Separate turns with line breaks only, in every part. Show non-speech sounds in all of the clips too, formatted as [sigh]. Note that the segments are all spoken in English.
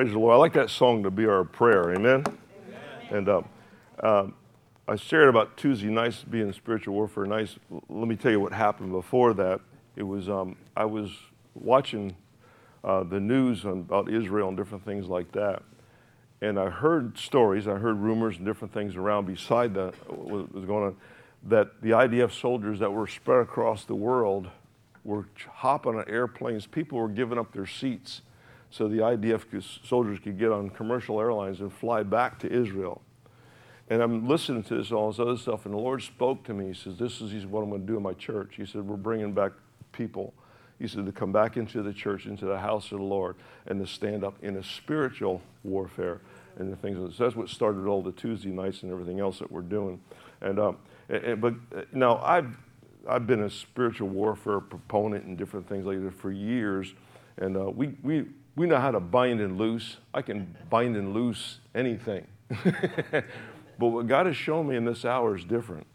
Praise the Lord. I like that song to be our prayer. Amen. Amen. And um, um, I shared about Tuesday nights being spiritual warfare nights. Let me tell you what happened before that. It was um, I was watching uh, the news on, about Israel and different things like that, and I heard stories, I heard rumors and different things around beside that what was going on, that the IDF soldiers that were spread across the world were hopping on airplanes. People were giving up their seats so the IDF soldiers could get on commercial airlines and fly back to Israel. And I'm listening to this, all this other stuff, and the Lord spoke to me. He says, This is what I'm going to do in my church. He said, We're bringing back people. He said, To come back into the church, into the house of the Lord, and to stand up in a spiritual warfare and the things. So that's what started all the Tuesday nights and everything else that we're doing. And, um, and, but uh, now I've, I've been a spiritual warfare proponent and different things like that for years. And uh, we, we, we know how to bind and loose. I can bind and loose anything. [laughs] but what God has shown me in this hour is different.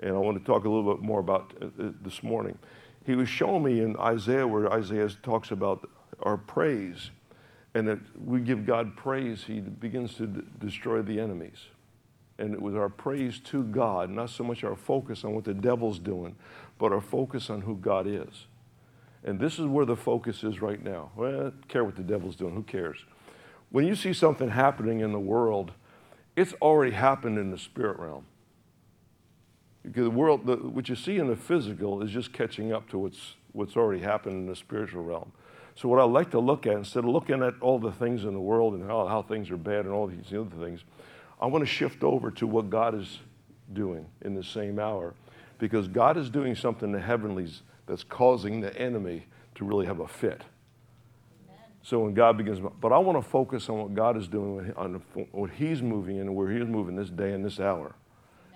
And I want to talk a little bit more about uh, uh, this morning. He was showing me in Isaiah where Isaiah talks about our praise and that we give God praise, He begins to d- destroy the enemies. And it was our praise to God, not so much our focus on what the devil's doing, but our focus on who God is. And this is where the focus is right now. Well, care what the devil's doing, who cares? When you see something happening in the world, it's already happened in the spirit realm. Because the world, the, what you see in the physical is just catching up to what's, what's already happened in the spiritual realm. So, what I like to look at, instead of looking at all the things in the world and how, how things are bad and all these other things, I want to shift over to what God is doing in the same hour. Because God is doing something in the heavenlies that's causing the enemy to really have a fit. So when God begins, but I want to focus on what God is doing, on what He's moving in, and where He's moving this day and this hour.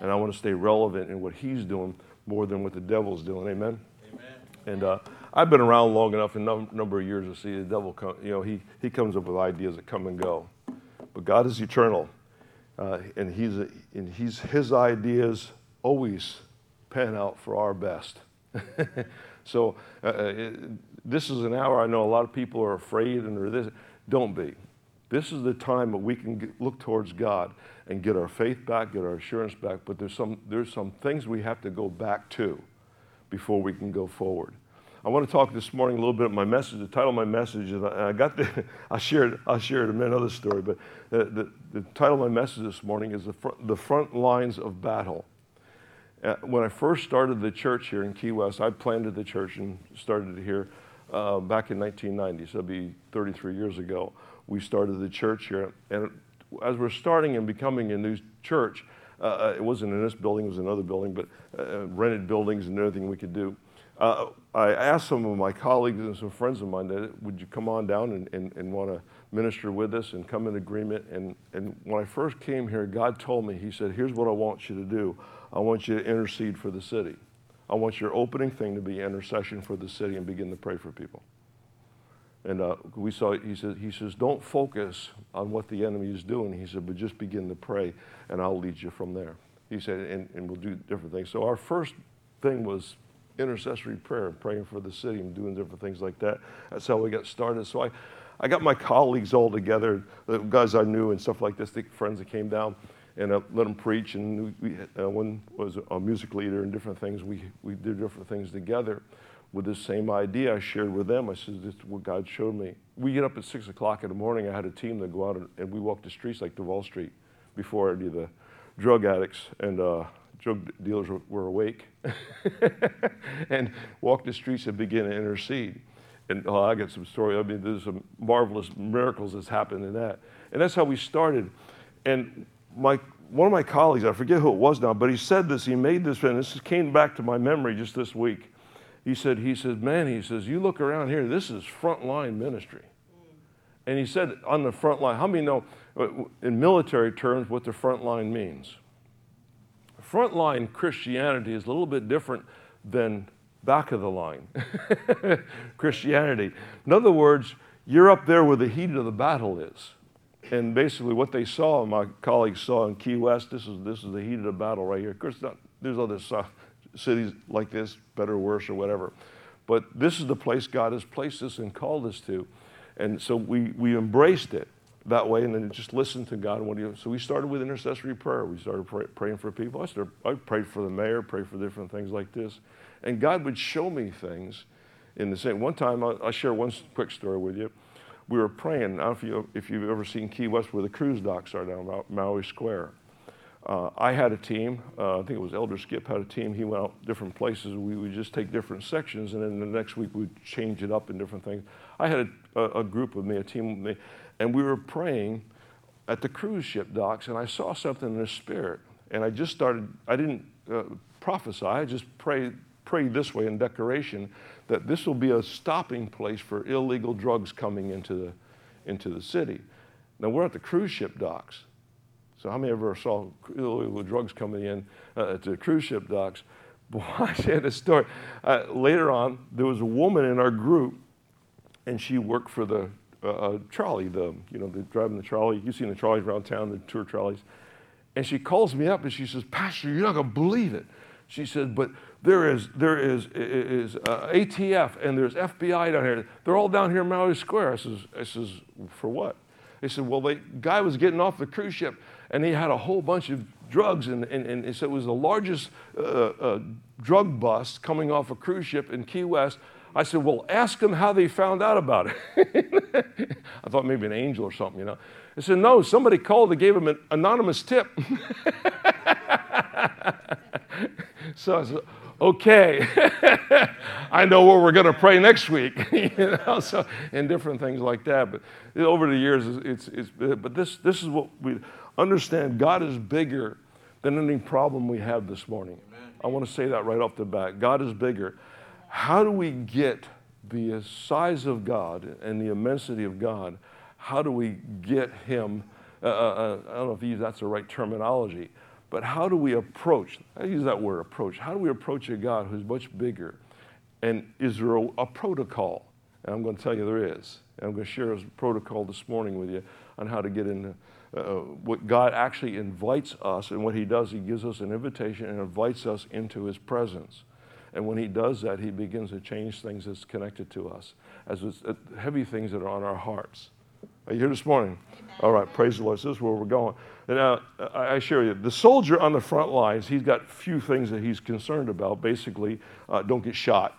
And I want to stay relevant in what He's doing more than what the devil's doing. Amen? Amen. And uh, I've been around long enough, a num- number of years, to see the devil come, you know, he, he comes up with ideas that come and go. But God is eternal. Uh, and he's, and he's, his ideas always pan out for our best. [laughs] so uh, uh, this is an hour I know a lot of people are afraid and are this. Don't be. This is the time that we can get, look towards God and get our faith back, get our assurance back. But there's some, there's some things we have to go back to before we can go forward. I want to talk this morning a little bit of my message. The title of my message, and I, got the, [laughs] I shared, I shared another story, but the, the, the, title of my message this morning is the front, the front lines of battle. Uh, when I first started the church here in Key West, I planted the church and started it here uh, back in 1990, so it'll be 33 years ago. We started the church here, and as we're starting and becoming a new church, uh, uh it wasn't in this building, it was another building, but uh, rented buildings and everything we could do. I asked some of my colleagues and some friends of mine that would you come on down and, and, and want to minister with us and come in agreement. And, and when I first came here, God told me, He said, Here's what I want you to do. I want you to intercede for the city. I want your opening thing to be intercession for the city and begin to pray for people. And uh, we saw, he says, he says, don't focus on what the enemy is doing. He said, but just begin to pray and I'll lead you from there. He said, and, and we'll do different things. So our first thing was intercessory prayer, praying for the city and doing different things like that. That's how we got started. So I, I got my colleagues all together, the guys I knew and stuff like this, the friends that came down and I let him preach. And we, uh, one was a music leader and different things. We, we did different things together with the same idea. I shared with them. I said, this is what God showed me. We get up at 6 o'clock in the morning. I had a team that go out and, and we walk the streets like Duval Street before any of the drug addicts and uh, drug dealers were, were awake [laughs] and walk the streets and begin to intercede. And oh, I got some story. I mean, there's some marvelous miracles that's happened in that. And that's how we started. And my, one of my colleagues, I forget who it was now, but he said this, he made this, and this came back to my memory just this week. He said, he said, man, he says, you look around here, this is frontline ministry. And he said on the front line, how many know uh, in military terms what the front line means? Frontline Christianity is a little bit different than back of the line [laughs] Christianity. In other words, you're up there where the heat of the battle is and basically what they saw, my colleagues saw in Key West, this is, this is the heat of the battle right here. Of course, not, there's other uh, cities like this, better or worse or whatever. But this is the place God has placed us and called us to. and so we, we embraced it that way and then just listened to God. What he, so we started with intercessory prayer. We started pray, praying for people. I, started, I prayed for the mayor, prayed for different things like this. And God would show me things in the same. One time, I'll, I'll share one quick story with you. We were praying. I don't know if, you, you've ever seen Key West where the cruise docks are down Mallory Square. Uh, I had a team. Uh, I think it was Elder Skip had a team. He went out different places. We would just take different sections, and then the next week we'd change it up in different things. I had a, a, a group with me, a team with me, and we were praying at the cruise ship docks, and I saw something in the spirit. And I just started, I didn't uh, prophesy, I just prayed, prayed this way in decoration that this will be a stopping place for illegal drugs coming into the, into the city. Now, we're at the cruise ship docks. So, how many ever saw illegal drugs coming in uh, to cruise ship docks? [laughs] Boy, I had a story. Uh, later on, there was a woman in our group, and she worked for the uh, trolley, the, you know, the driving the trolley. You've seen the trolleys around town, the tour trolleys. And she calls me up and she says, Pastor, you're not going to believe it. She said, but there is, there is, is uh, ATF and there's FBI down here. They're all down here in Mallory Square. I says, I says, for what? They said, well, the guy was getting off the cruise ship and he had a whole bunch of drugs and, and, and he said it was the largest uh, uh, drug bust coming off a cruise ship in Key West. I said, Well, ask them how they found out about it. [laughs] I thought maybe an angel or something, you know. I said, No, somebody called and gave him an anonymous tip. [laughs] so I said, Okay, [laughs] I know where we're going to pray next week, [laughs] you know, so, and different things like that. But over the years, it's, it's, but this, this is what we understand God is bigger than any problem we have this morning. Amen. I want to say that right off the bat. God is bigger how do we get the size of God and the immensity of God? How do we get Him? Uh, uh, uh I don't know if that's the right terminology, but how do we approach? I use that word approach. How do we approach a God who's much bigger? And is there a, a protocol? And I'm going to tell you there is. And I'm going to share a protocol this morning with you on how to get in. Uh, what God actually invites us, and what He does, He gives us an invitation and invites us into His presence. And when he does that, he begins to change things that's connected to us, as it's, uh, heavy things that are on our hearts. Are you here this morning? Amen. All right, praise the Lord. This is where we're going. Now, I share you. The soldier on the front lines, he's got few things that he's concerned about. Basically, uh, don't get shot.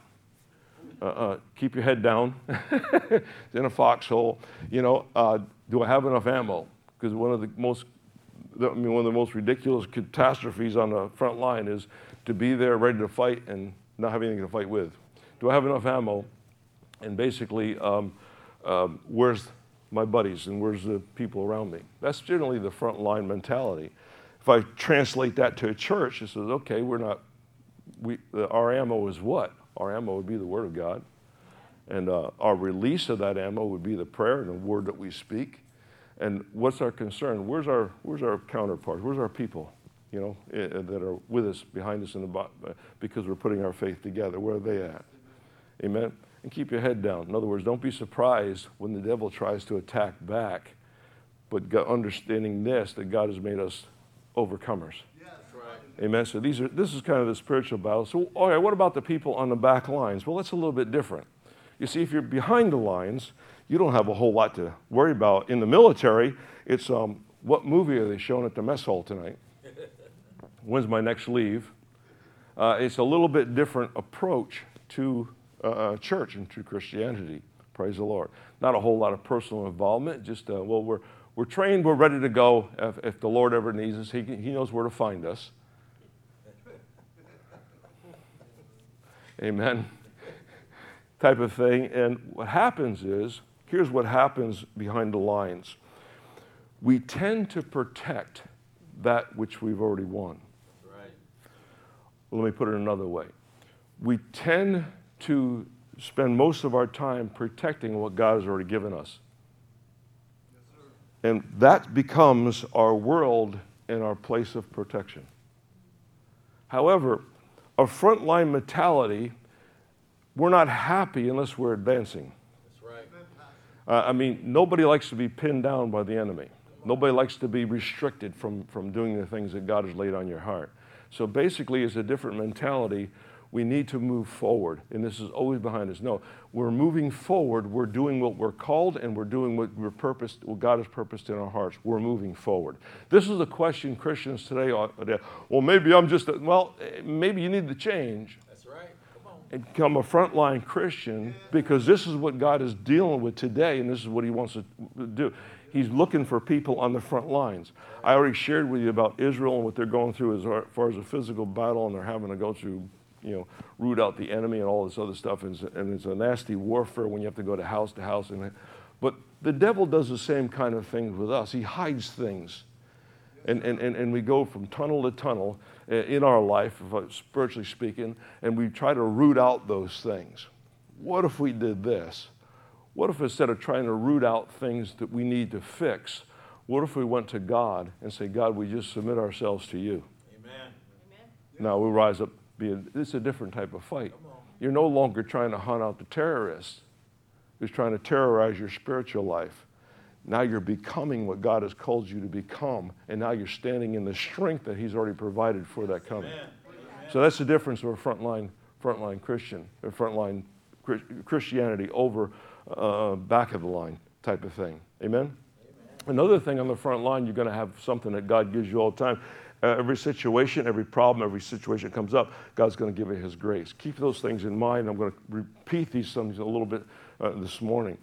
Uh, uh keep your head down [laughs] in a foxhole. You know, uh, do I have enough ammo? Because one of the most, I mean, one of the most ridiculous catastrophes on the front line is to be there ready to fight and not have anything to fight with? Do I have enough ammo? And basically, um, um, where's my buddies and where's the people around me? That's generally the front line mentality. If I translate that to a church, it says, okay, we're not, we, our ammo is what? Our ammo would be the Word of God. And uh, our release of that ammo would be the prayer and the word that we speak. And what's our concern? Where's our, where's our counterpart? Where's our people? you know, that are with us, behind us in the because we're putting our faith together. Where are they at? Amen. And keep your head down. In other words, don't be surprised when the devil tries to attack back, but understanding this that God has made us overcomers. Yes, right. Amen. So these are this is kind of the spiritual battle. So all right, what about the people on the back lines? Well, that's a little bit different. You see, if you're behind the lines, you don't have a whole lot to worry about. In the military, it's um, what movie are they showing at the mess hall tonight? [laughs] when's my next leave? Uh, it's a little bit different approach to uh, uh, church and true Christianity. Praise the Lord. Not a whole lot of personal involvement. Just uh, well, we're we're trained. We're ready to go. If, if the Lord ever needs us, he He knows where to find us. Amen. Type of thing. And what happens is, here's what happens behind the lines. We tend to protect that which we've already won. Let me put it another way. We tend to spend most of our time protecting what God has already given us. and that becomes our world and our place of protection. However, a frontline mentality, we're not happy unless we're advancing. That's right. Uh, I mean, nobody likes to be pinned down by the enemy. Nobody likes to be restricted from, from doing the things that God has laid on your heart. So basically, it's a different mentality we need to move forward. And this is always behind us. No, we're moving forward. We're doing what we're called and we're doing what we're purposed, what God has purposed in our hearts. We're moving forward. This is the question Christians today are, well, maybe I'm just, a, well, maybe you need to change.
That's right. Come on.
And become a frontline Christian because this is what God is dealing with today and this is what He wants to do. He's looking for people on the front lines. I already shared with you about Israel and what they're going through as far as a physical battle, and they're having to go through you know, root out the enemy and all this other stuff. And it's, and it's a nasty warfare when you have to go to house to house. And, but the devil does the same kind of things with us. He hides things. And, and, and, and we go from tunnel to tunnel uh, in our life, spiritually speaking, and we try to root out those things. What if we did this? What if instead of trying to root out things that we need to fix, what if we went to God and say, God, we just submit ourselves to you?
Amen.
Now we rise up being, it's a different type of fight. You're no longer trying to hunt out the terrorist who's trying to terrorize your spiritual life. Now you're becoming what God has called you to become, and now you're standing in the strength that He's already provided for that coming. Amen. So that's the difference of a frontline, frontline Christian, a frontline Christianity over uh, back of the line type of thing. Amen? Amen? Another thing on the front line, you're going to have something that God gives you all the time. Uh, every situation, every problem, every situation that comes up, God's going to give it His grace. Keep those things in mind. I'm going to repeat these things a little bit uh, this morning.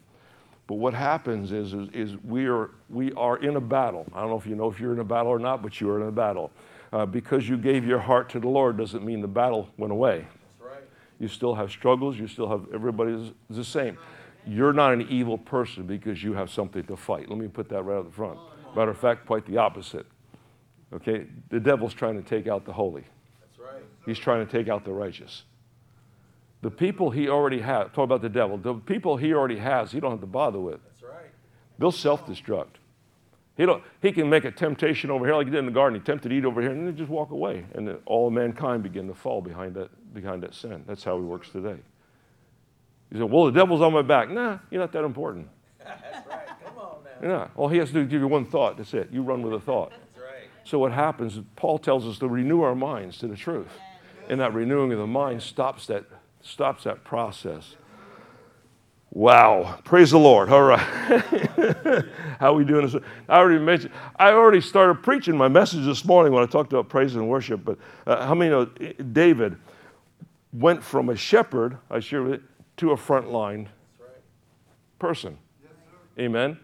But what happens is, is, is, we, are, we are in a battle. I don't know if you know if you're in a battle or not, but you are in a battle. Uh, because you gave your heart to the Lord doesn't mean the battle went away.
That's right.
You still have struggles. You still have, everybody's the same. You're not an evil person because you have something to fight. Let me put that right at the front. Matter of fact, quite the opposite. Okay? The devil's trying to take out the holy.
That's right.
He's trying to take out the righteous. The people he already has, talk about the devil, the people he already has, he don't have to bother with.
That's right.
They'll self destruct. He, don't, he can make a temptation over here like he did in the garden. He tempted to eat over here and then just walk away. And all mankind begin to fall behind that, behind that sin. That's how he works today. He said, Well, the devil's on my back. Nah, you're not that important. [laughs]
That's right. Come on now.
Yeah. All he has to do is give you one thought. That's it. You run with a thought. So what happens is Paul tells us to renew our minds to the truth. And that renewing of the mind stops that, stops that process. Wow. Praise the Lord. All right. [laughs] How are we doing this? I already mentioned, I already started preaching my message this morning when I talked about praise and worship. But uh, how many know David went from a shepherd, I share with it, to a frontline person? Amen.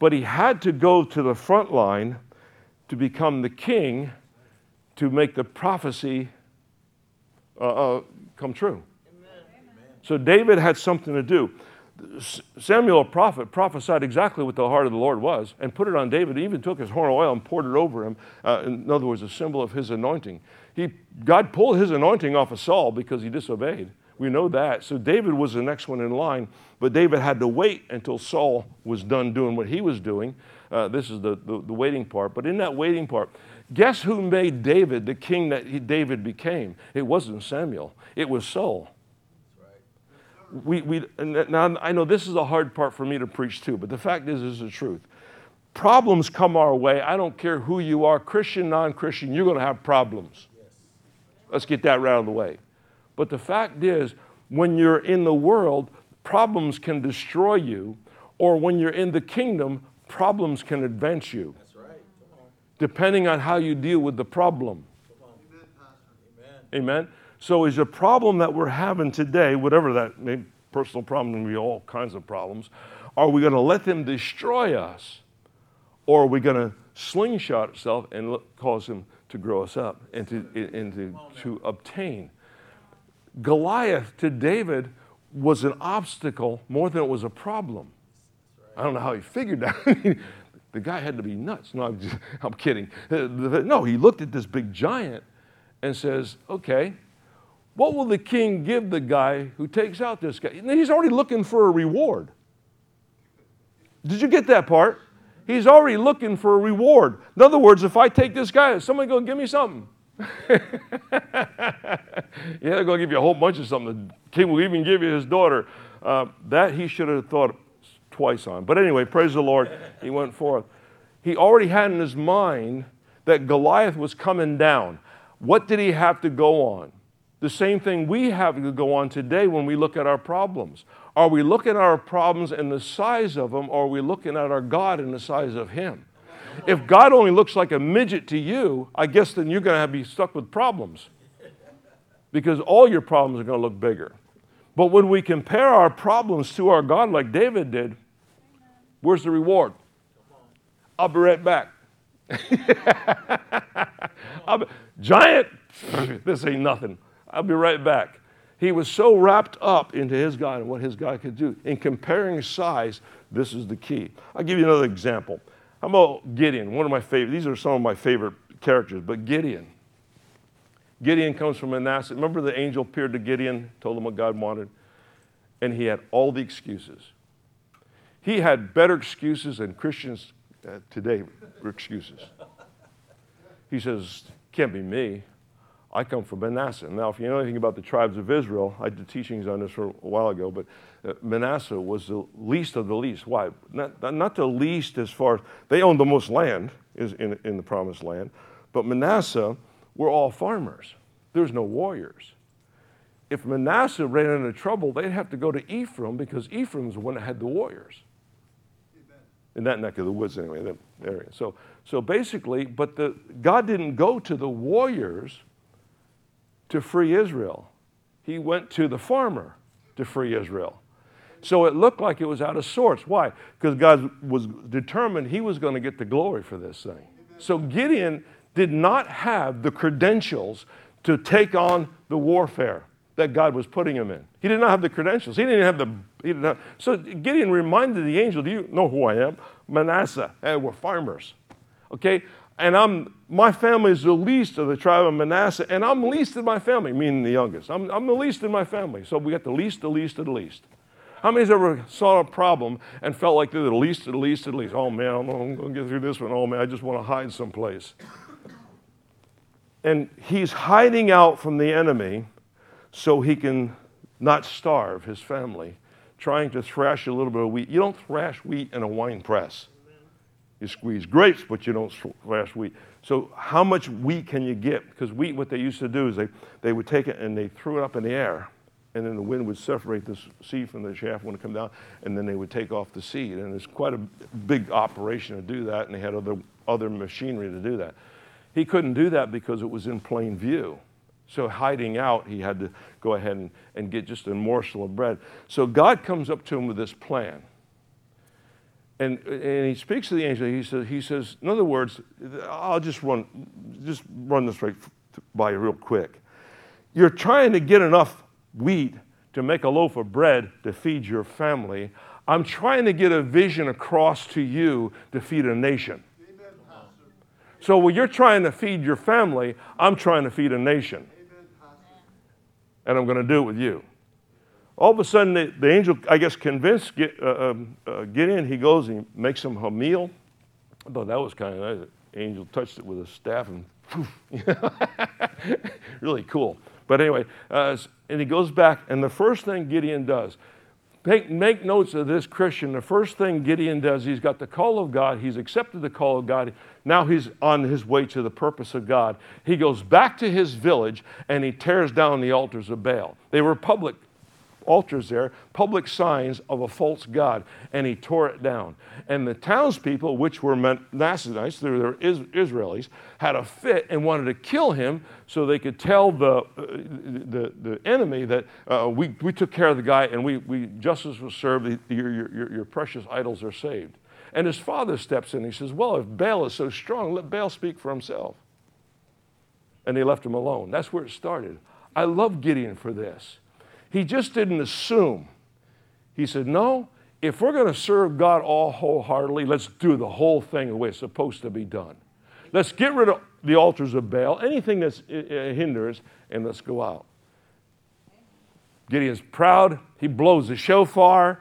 But he had to go to the front line to become the king to make the prophecy uh, uh, come true. Amen. So David had something to do. Samuel, a prophet, prophesied exactly what the heart of the Lord was and put it on David. He even took his horn of oil and poured it over him. Uh, in other words, a symbol of his anointing. He, God pulled his anointing off of Saul because he disobeyed. We know that. So David was the next one in line, but David had to wait until Saul was done doing what he was doing. Uh, this is the, the, the, waiting part. But in that waiting part, guess who made David the king that he, David became? It wasn't Samuel, it was Saul. Right. We, we, now, I know this is a hard part for me to preach too, but the fact is, this is the truth. Problems come our way. I don't care who you are, Christian, non Christian, you're going to have problems. Let's get that right out of the way. But the fact is, when you're in the world, problems can destroy you, or when you're in the kingdom, problems can advance you.
That's right.
Depending on how you deal with the problem.
Amen.
Amen. So, is a problem that we're having today, whatever that may, personal problem, be all kinds of problems, are we going to let them destroy us, or are we going to slingshot itself and cause him to grow us up and to, and to, to obtain? Goliath to David was an obstacle more than it was a problem. I don't know how he figured that. [laughs] the guy had to be nuts. No, I'm, just, [laughs] I'm kidding. No, he looked at this big giant and says, okay, what will the king give the guy who takes out this guy? He's already looking for a reward. Did you get that part? He's already looking for a reward. In other words, if I take this guy, is somebody going to give me something? [laughs] yeah, they're going to give you a whole bunch of something. The king will even give you his daughter. Uh, that he should have thought twice on. But anyway, praise the Lord, he went forth. He already had in his mind that Goliath was coming down. What did he have to go on? The same thing we have to go on today when we look at our problems. Are we looking at our problems and the size of them, or are we looking at our God and the size of Him? If God only looks like a midget to you, I guess then you're going to to be stuck with problems because all your problems are going to look bigger. But when we compare our problems to our God, like David did, where's the reward? I'll be right back. [laughs] be, giant, [laughs] this ain't nothing. I'll be right back. He was so wrapped up into his God and what his God could do. In comparing size, this is the key. I'll give you another example. How about Gideon? One of my favorite, these are some of my favorite characters, but Gideon. Gideon comes from Manasseh. Remember the angel appeared to Gideon, told him what God wanted? And he had all the excuses. He had better excuses than Christians uh, today excuses. He says, Can't be me. I come from Manasseh. Now, if you know anything about the tribes of Israel, I did teachings on this for a while ago, but uh, Manasseh was the least of the least. Why? Not, not the least as far as they owned the most land in, in the promised land, but Manasseh were all farmers. There's no warriors. If Manasseh ran into trouble, they'd have to go to Ephraim because Ephraim's the one that had the warriors. In that neck of the woods, anyway, that area. So, so basically, but the, God didn't go to the warriors to free Israel. He went to the farmer to free Israel. So it looked like it was out of sorts. Why? Because God was determined he was going to get the glory for this thing. So Gideon did not have the credentials to take on the warfare that God was putting him in. He did not have the credentials. He didn't have the. So Gideon reminded the angel, "Do you know who I am? Manasseh. Hey, we're farmers, okay? And I'm my family is the least of the tribe of Manasseh, and I'm least in my family, meaning the youngest. I'm, I'm the least in my family. So we got the least, the least, the least. How many's ever saw a problem and felt like they're the least the least the least? Oh man, I'm going to get through this one. Oh man, I just want to hide someplace. And he's hiding out from the enemy so he can not starve his family, trying to thrash a little bit of wheat. You don't thrash wheat in a wine press. You squeeze grapes, but you don't thrash wheat. So, how much wheat can you get? Because wheat, what they used to do is they, they would take it and they threw it up in the air, and then the wind would separate the seed from the chaff when it come down, and then they would take off the seed. And it's quite a big operation to do that, and they had other, other machinery to do that. He couldn't do that because it was in plain view. So, hiding out, he had to go ahead and, and get just a morsel of bread. So, God comes up to him with this plan. And, and he speaks to the angel. He says, he says, in other words, I'll just run, just run this right by you real quick. You're trying to get enough wheat to make a loaf of bread to feed your family. I'm trying to get a vision across to you to feed a nation. So when you're trying to feed your family, I'm trying to feed a nation. And I'm going to do it with you. All of a sudden, the, the angel, I guess, convinced get, uh, um, uh, Gideon. He goes and he makes him a meal. I thought that was kind of nice. The angel touched it with a staff and [laughs] really cool. But anyway, uh, and he goes back, and the first thing Gideon does, Make, make notes of this Christian. The first thing Gideon does, he's got the call of God. He's accepted the call of God. Now he's on his way to the purpose of God. He goes back to his village and he tears down the altars of Baal. They were public altars there, public signs of a false god, and he tore it down. And the townspeople, which were Manassites, they were Israelis, had a fit and wanted to kill him so they could tell the, uh, the, the enemy that uh, we, we took care of the guy and we, we justice was served, your, your, your precious idols are saved. And his father steps in. He says, Well, if Baal is so strong, let Baal speak for himself. And they left him alone. That's where it started. I love Gideon for this. He just didn't assume. He said, No, if we're going to serve God all wholeheartedly, let's do the whole thing the way it's supposed to be done. Let's get rid of the altars of Baal, anything that uh, uh, hinders, and let's go out. Gideon's proud. He blows the shofar.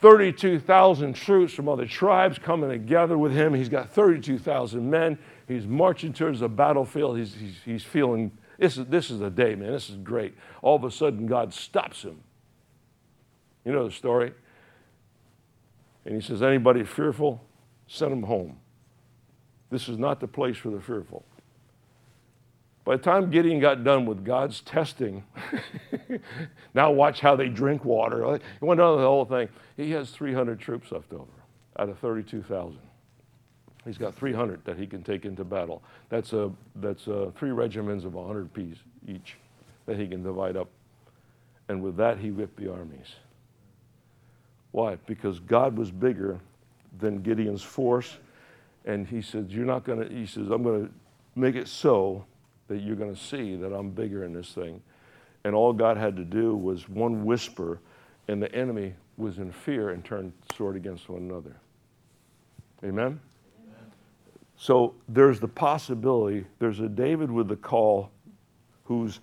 32,000 troops from other tribes coming together with him. He's got 32,000 men. He's marching towards the battlefield. He's, he's, he's feeling this is, this is the day, man. This is great. All of a sudden, God stops him. You know the story? And he says, Anybody fearful? Send them home. This is not the place for the fearful. By the time Gideon got done with God's testing, [laughs] now watch how they drink water. He went on the whole thing. He has 300 troops left over out of 32,000. He's got 300 that he can take into battle. That's, a, that's a three regiments of 100 piece each that he can divide up. And with that, he whipped the armies. Why? Because God was bigger than Gideon's force. And he said, You're not going to, he says, I'm going to make it so that you're going to see that I'm bigger in this thing. And all God had to do was one whisper, and the enemy was in fear and turned sword against one another. Amen? So there's the possibility, there's a David with the call who's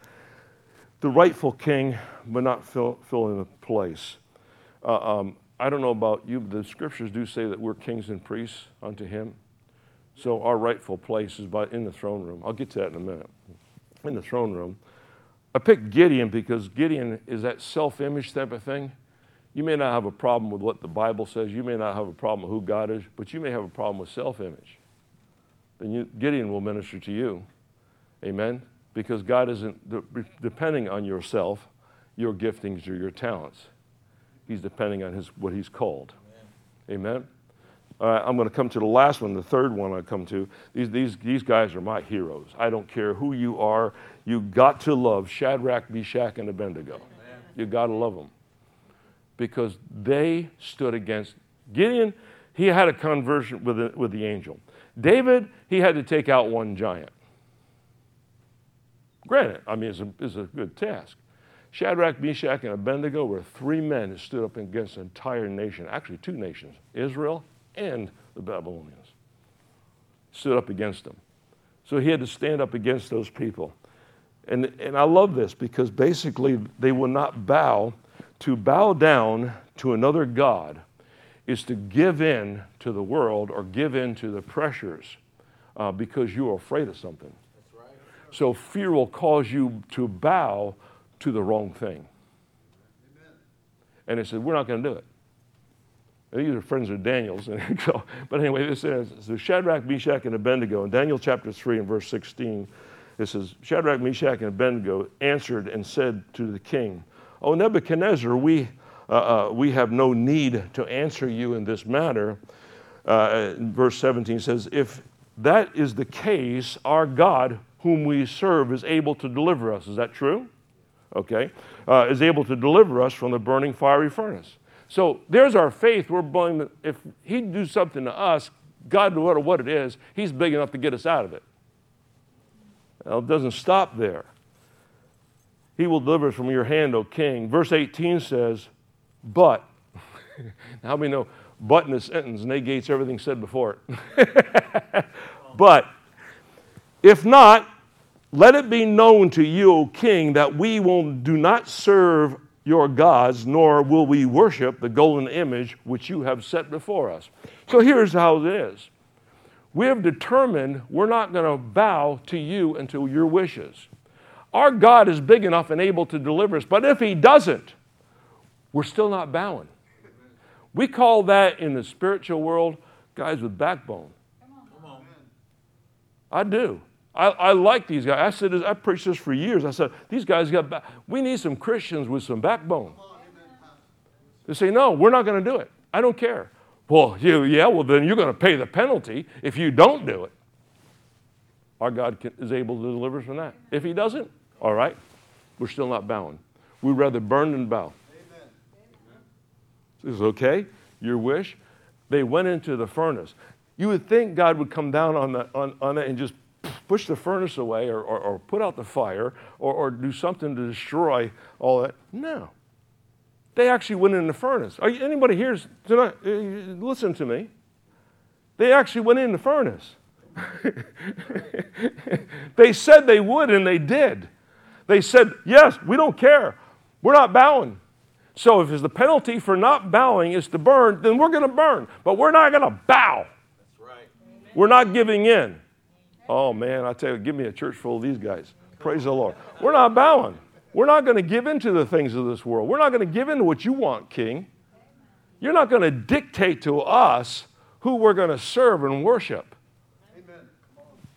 the rightful king, but not fill, filling the place. Uh, um, I don't know about you, but the scriptures do say that we're kings and priests unto him. So our rightful place is by, in the throne room. I'll get to that in a minute. In the throne room. I picked Gideon because Gideon is that self image type of thing. You may not have a problem with what the Bible says, you may not have a problem with who God is, but you may have a problem with self image. Then you, Gideon will minister to you. Amen? Because God isn't de- depending on yourself, your giftings, or your talents. He's depending on his, what he's called. Amen? Amen? Uh, I'm going to come to the last one, the third one I come to. These, these, these guys are my heroes. I don't care who you are. You got to love Shadrach, Meshach, and Abednego. Amen. You got to love them because they stood against Gideon. He had a conversion with with the angel. David, he had to take out one giant. Granted, I mean, it's a, it's a good task. Shadrach, Meshach, and Abednego were three men who stood up against an entire nation, actually, two nations Israel and the Babylonians. Stood up against them. So he had to stand up against those people. And, and I love this because basically they will not bow. To bow down to another God is to give in to the world or give in to the pressures uh, because you are afraid of something. Right. So fear will cause you to bow to the wrong thing. Amen. And they said, We're not going to do it. These are friends of Daniel's. And [laughs] so, but anyway, this says, so Shadrach, Meshach, and Abednego, in Daniel chapter 3 and verse 16, it says, Shadrach, Meshach, and Abednego answered and said to the king, O Nebuchadnezzar, we, uh, uh, we have no need to answer you in this matter. Uh, verse 17 says, If that is the case, our God, whom we serve, is able to deliver us. Is that true? Okay. Uh, is able to deliver us from the burning fiery furnace. So there's our faith. We're believing if He'd do something to us, God, no matter what it is, He's big enough to get us out of it. Well, it doesn't stop there. He will deliver us from your hand, O king. Verse 18 says, But, [laughs] how many know but in a sentence negates everything said before it? [laughs] but, if not, let it be known to you, O king, that we will do not serve your gods, nor will we worship the golden image which you have set before us. So here's how it is we have determined we're not going to bow to you and to your wishes. Our God is big enough and able to deliver us, but if He doesn't, we're still not bowing. We call that in the spiritual world guys with backbone. I do. I, I, like these guys. I said, this, I preached this for years. I said, these guys got, back. we need some Christians with some backbone. They say, no, we're not going to do it. I don't care. Well, you, yeah, well, then you're going to pay the penalty if you don't do it. Our God can, is able to deliver us from that. If He doesn't, all right, we're still not bowing. We'd rather burn than bow. Amen. Is okay? Your wish? They went into the furnace. You would think God would come down on, the, on, on it and just push the furnace away or, or, or put out the fire or, or, do something to destroy all that. No. They actually went in the furnace. Are you, anybody here tonight? Uh, listen to me. They actually went in the furnace. [laughs] they said they would, and they did. They said, Yes, we don't care. We're not bowing. So if the penalty for not bowing is to burn, then we're going to burn. But we're not going to bow. That's right. We're not giving in. Oh man, I tell you, give me a church full of these guys. Praise the Lord. We're not bowing. We're not going to give in to the things of this world. We're not going to give in to what you want, King. You're not going to dictate to us who we're going to serve and worship. Amen.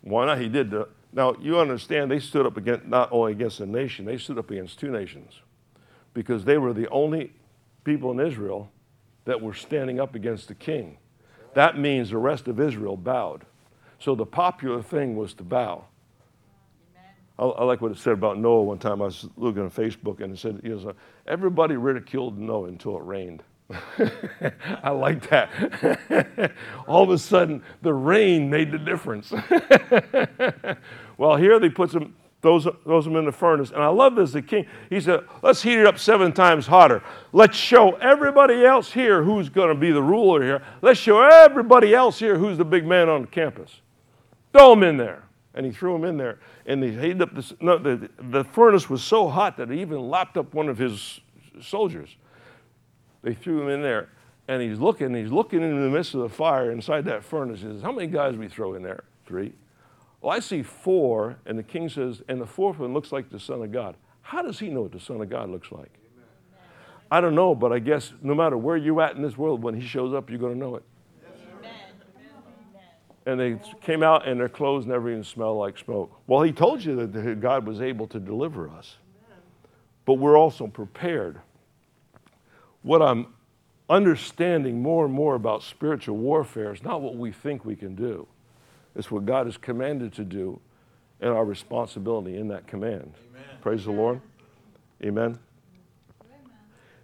Why not? He did to, Now, you understand they stood up against not only against a nation, they stood up against two nations because they were the only people in Israel that were standing up against the king. That means the rest of Israel bowed. So the popular thing was to bow. I, I, like what it said about Noah one time. I was looking on Facebook and it said, you know, everybody ridiculed Noah until it rained. [laughs] I like that. [laughs] All of a sudden, the rain made the difference. [laughs] well, here they put some, throws, throws them in the furnace. And I love this. The king, he said, let's heat it up seven times hotter. Let's show everybody else here who's going to be the ruler here. Let's show everybody else here who's the big man on the campus. Throw him in there. And he threw him in there. And he heated up this, no, the, the furnace was so hot that it even lapped up one of his soldiers. They threw him in there. And he's looking, he's looking into the midst of the fire inside that furnace. He says, How many guys we throw in there? Three. Well, I see four, and the king says, and the fourth one looks like the Son of God. How does he know what the Son of God looks like? I don't know, but I guess no matter where you're at in this world, when he shows up, you're going to know it. And they came out, and their clothes never even smelled like smoke. Well, he told you that God was able to deliver us, but we're also prepared. What I'm understanding more and more about spiritual warfare is not what we think we can do. It's what God has commanded to do and our responsibility in that command. Amen. Praise the Lord. Amen. Amen.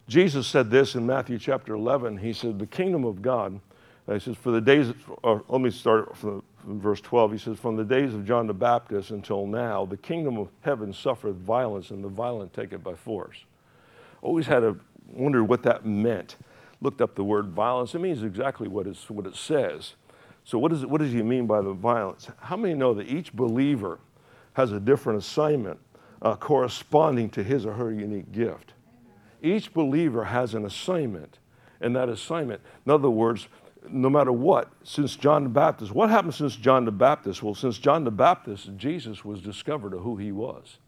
Jesus said this in Matthew chapter 11. He said, The kingdom of God, he says, for the days, or let me start from, from verse 12. He says, From the days of John the Baptist until now, the kingdom of heaven suffered violence, and the violent take it by force. Always had to wonder what that meant. Looked up the word violence. It means exactly what, it's, what it says. So, what, is what does he mean by the violence? How many know that each believer has a different assignment uh, corresponding to his or her unique gift? Each believer has an assignment, and that assignment, in other words, no matter what, since John the Baptist, what happened since John the Baptist? Well, since John the Baptist, Jesus was discovered of who he was.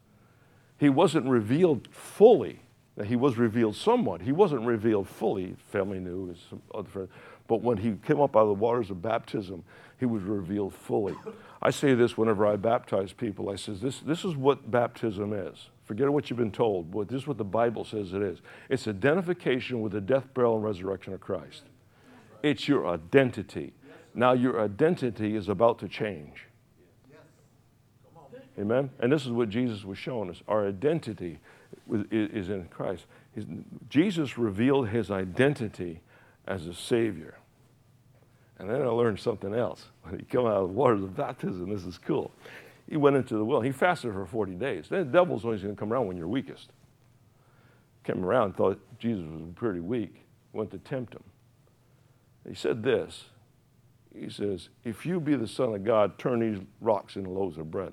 He wasn't revealed fully. He was revealed somewhat. He wasn't revealed fully. Family knew, his other friends. But when he came up out of the waters of baptism, he was revealed fully. I say this whenever I baptize people. I says, this, this is what baptism is. Forget what you've been told. But this is what the Bible says it is. It's identification with the death, burial, and resurrection of Christ. It's your identity. Now your identity is about to change. Amen? And this is what Jesus was showing us. Our identity is in Christ. Jesus revealed his identity as a Savior. And then I learned something else. When he came out of the waters of baptism, this is cool. He went into the will. He fasted for 40 days. Then the devil's always going to come around when you're weakest. Came around, thought Jesus was pretty weak, went to tempt him. He said this. He says, If you be the Son of God, turn these rocks into loaves of bread.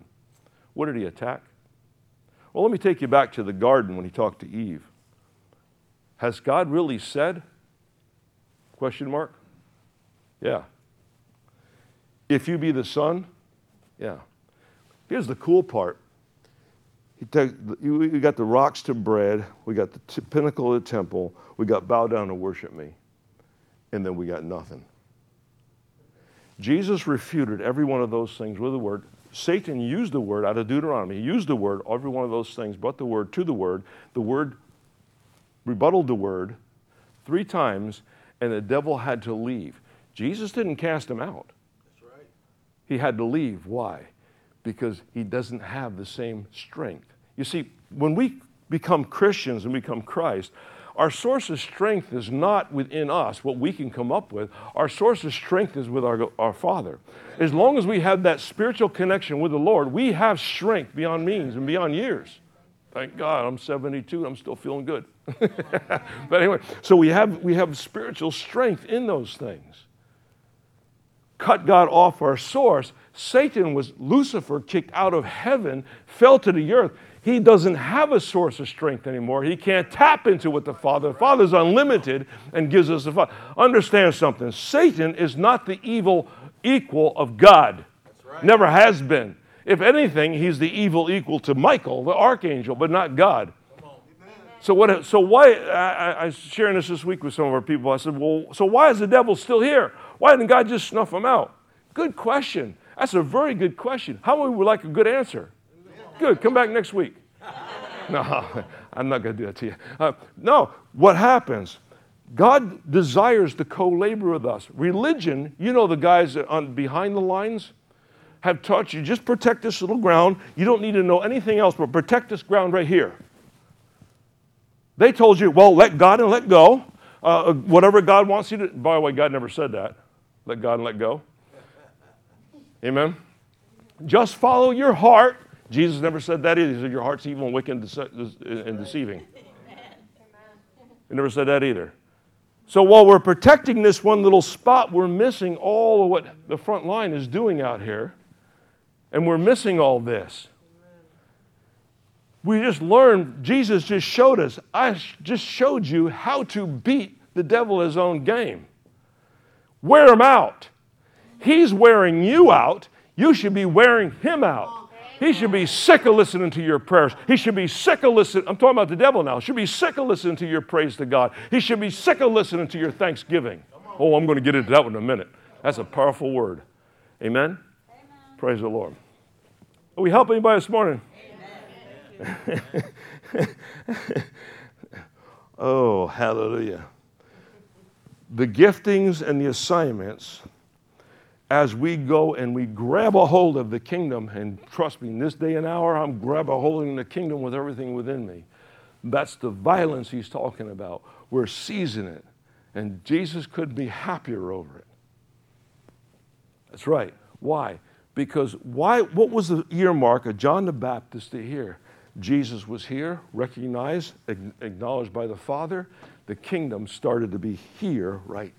What did he attack? Well, let me take you back to the garden when he talked to Eve. Has God really said? Question mark? Yeah. If you be the son, yeah. Here's the cool part. we got the rocks to bread, we got the t- pinnacle of the temple, we got bow down and worship me, and then we got nothing. Jesus refuted every one of those things with the word. Satan used the word out of Deuteronomy. He used the word, every one of those things, brought the word to the word. The word rebutted the word three times, and the devil had to leave. Jesus didn't cast him out. That's right. He had to leave. Why? Because he doesn't have the same strength. You see, when we become Christians and become Christ, our source of strength is not within us, what we can come up with. Our source of strength is with our, our Father. As long as we have that spiritual connection with the Lord, we have strength beyond means and beyond years. Thank God, I'm 72, I'm still feeling good. [laughs] but anyway, so we have, we have spiritual strength in those things. Cut God off our source. Satan was Lucifer kicked out of heaven, fell to the earth. He doesn't have a source of strength anymore. He can't tap into what the Father. The Father is unlimited and gives us the Father. Understand something. Satan is not the evil equal of God. Right. Never has been. If anything, he's the evil equal to Michael, the archangel, but not God. So what? So why? I, I was sharing this this week with some of our people. I said, "Well, so why is the devil still here? Why didn't God just snuff him out?" Good question. That's a very good question. How many would like a good answer? Good. Come back next week. [laughs] No, I'm not going to do that to you. Uh, no, what happens? God desires to co labor with us. Religion, you know, the guys on behind the lines have taught you just protect this little ground. You don't need to know anything else, but protect this ground right here. They told you, well, let God and let go. Uh, whatever God wants you to. By the way, God never said that. Let God and let go. Amen. Just follow your heart. Jesus never said that either. He said your heart's evil and wicked and deceiving. He never said that either. So while we're protecting this one little spot, we're missing all of what the front line is doing out here. And we're missing all this. We just learned, Jesus just showed us, I just showed you how to beat the devil his own game. Wear him out. He's wearing you out. You should be wearing him out. He should be sick of listening to your prayers. He should be sick of listening. I'm talking about the devil now. He should be sick of listening to your praise to God. He should be sick of listening to your thanksgiving. Oh, I'm going to get into that one in a minute. That's a powerful word. Amen? Amen. Praise the Lord. Are we helping anybody this morning? [laughs] oh, hallelujah. The giftings and the assignments as we go and we grab a hold of the kingdom, and trust me, in this day and hour, I'm grab a hold of the kingdom with everything within me. That's the violence he's talking about. We're seizing it, and Jesus could be happier over it. That's right. Why? Because why? What was the earmark of John the Baptist to hear? Jesus was here, recognized, acknowledged by the Father. The kingdom started to be here right.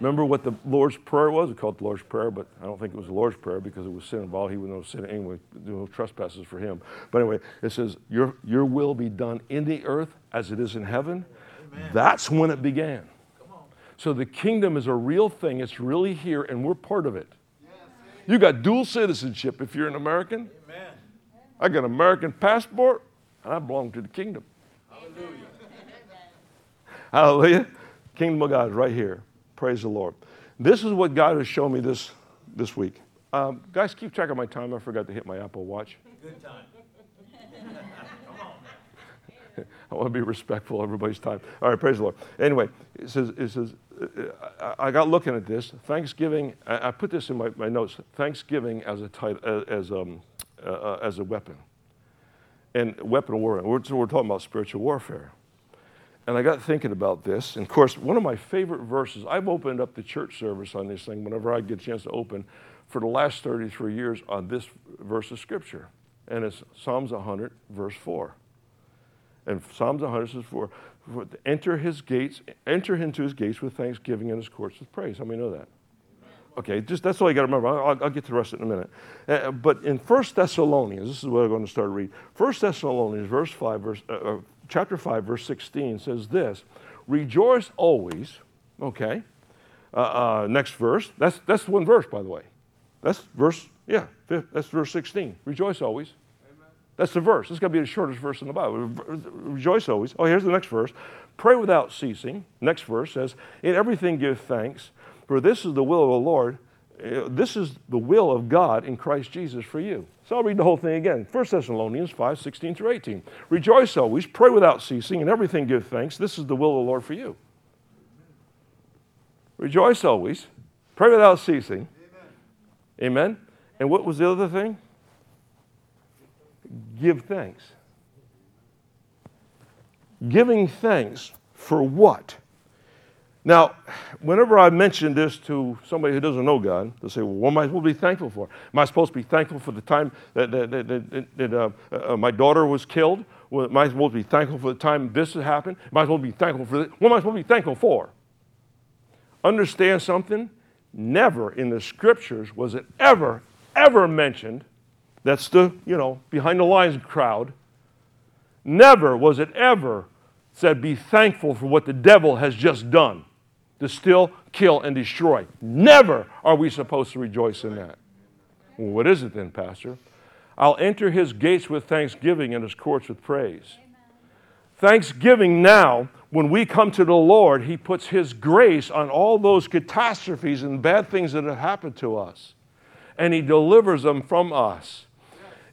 Remember what the Lord's Prayer was? We called it the Lord's Prayer, but I don't think it was the Lord's Prayer because it was sin involved. He would no sin anyway, no trespasses for him. But anyway, it says, Your, your will be done in the earth as it is in heaven. Amen. That's when it began. So the kingdom is a real thing. It's really here, and we're part of it. You got dual citizenship if you're an American. Amen. I got an American passport, and I belong to the kingdom. Hallelujah. Hallelujah. Kingdom of God is right here. Praise the Lord. This is what God has shown me this, this week. Um, guys, keep track of my time. I forgot to hit my Apple Watch.
Good time. [laughs]
I want to be respectful of everybody's time. All right, praise the Lord. Anyway, it says, it says I got looking at this. Thanksgiving, I put this in my, my notes. Thanksgiving as a, title, as, um, uh, as a weapon. And weapon of war. We're, we're talking about spiritual warfare. And I got thinking about this. And of course, one of my favorite verses, I've opened up the church service on this thing whenever I get a chance to open for the last 33 years on this verse of Scripture. And it's Psalms 100, verse 4. And Psalms 100 says, for, enter his gates, enter into his gates with thanksgiving and his courts with praise. How many know that? Okay, just that's all you got to remember. I'll, I'll, get to the rest in a minute. Uh, but in 1 Thessalonians, this is what I'm going to start to read. 1 Thessalonians, verse 5, verse, uh, uh chapter 5, verse 16 says this Rejoice always, okay? Uh, uh, next verse. That's, that's one verse, by the way. That's verse, yeah, that's verse 16. Rejoice always. Amen. That's the verse. Is going to be the shortest verse in the Bible. Rejoice always. Oh, here's the next verse. Pray without ceasing. Next verse says, In everything give thanks, for this is the will of the Lord this is the will of God in Christ Jesus for you. So I'll read the whole thing again. 1 Thessalonians 5, 16 through 18. Rejoice always, pray without ceasing, and everything give thanks. This is the will of the Lord for you. Rejoice always, pray without ceasing. Amen. Amen. And what was the other thing? Give thanks. Giving thanks for what? Now, whenever I mention this to somebody who doesn't know God, they say, well, what am I supposed to be thankful for? Am I supposed to be thankful for the time that, that, that, that uh, uh, my daughter was killed? Well, am I supposed to be thankful for the time this happened? Am I supposed to be thankful for this? What am I supposed to be thankful for? Understand something? Never in the scriptures was it ever, ever mentioned, that's the, you know, behind the lines crowd, never was it ever said, be thankful for what the devil has just done to steal, kill, and destroy. Never are we supposed to rejoice in that. Well, what is it then, Pastor? I'll enter his gates with thanksgiving and his courts with praise. Thanksgiving now, when we come to the Lord, He puts His grace on all those catastrophes and bad things that have happened to us, and He delivers them from us.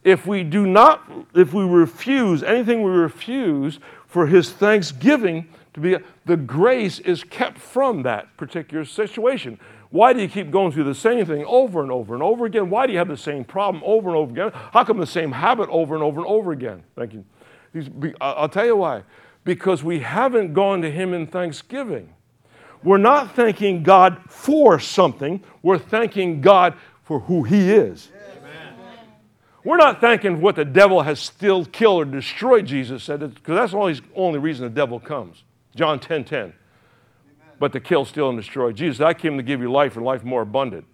If we do not, if we refuse anything we refuse for His thanksgiving to be, the grace is kept from that particular situation. Why do you keep going through the same thing over and over and over again? Why do you have the same problem over and over again? How come the same habit over and over and over again? Thank you. I'll tell you why because we haven't gone to Him in thanksgiving. We're not thanking God for something, we're thanking God for who He is. We're not thanking what the devil has still killed or destroyed, Jesus said, because that's the only, only reason the devil comes. John 10 10. But to kill, steal, and destroy. Jesus, I came to give you life and life more abundant.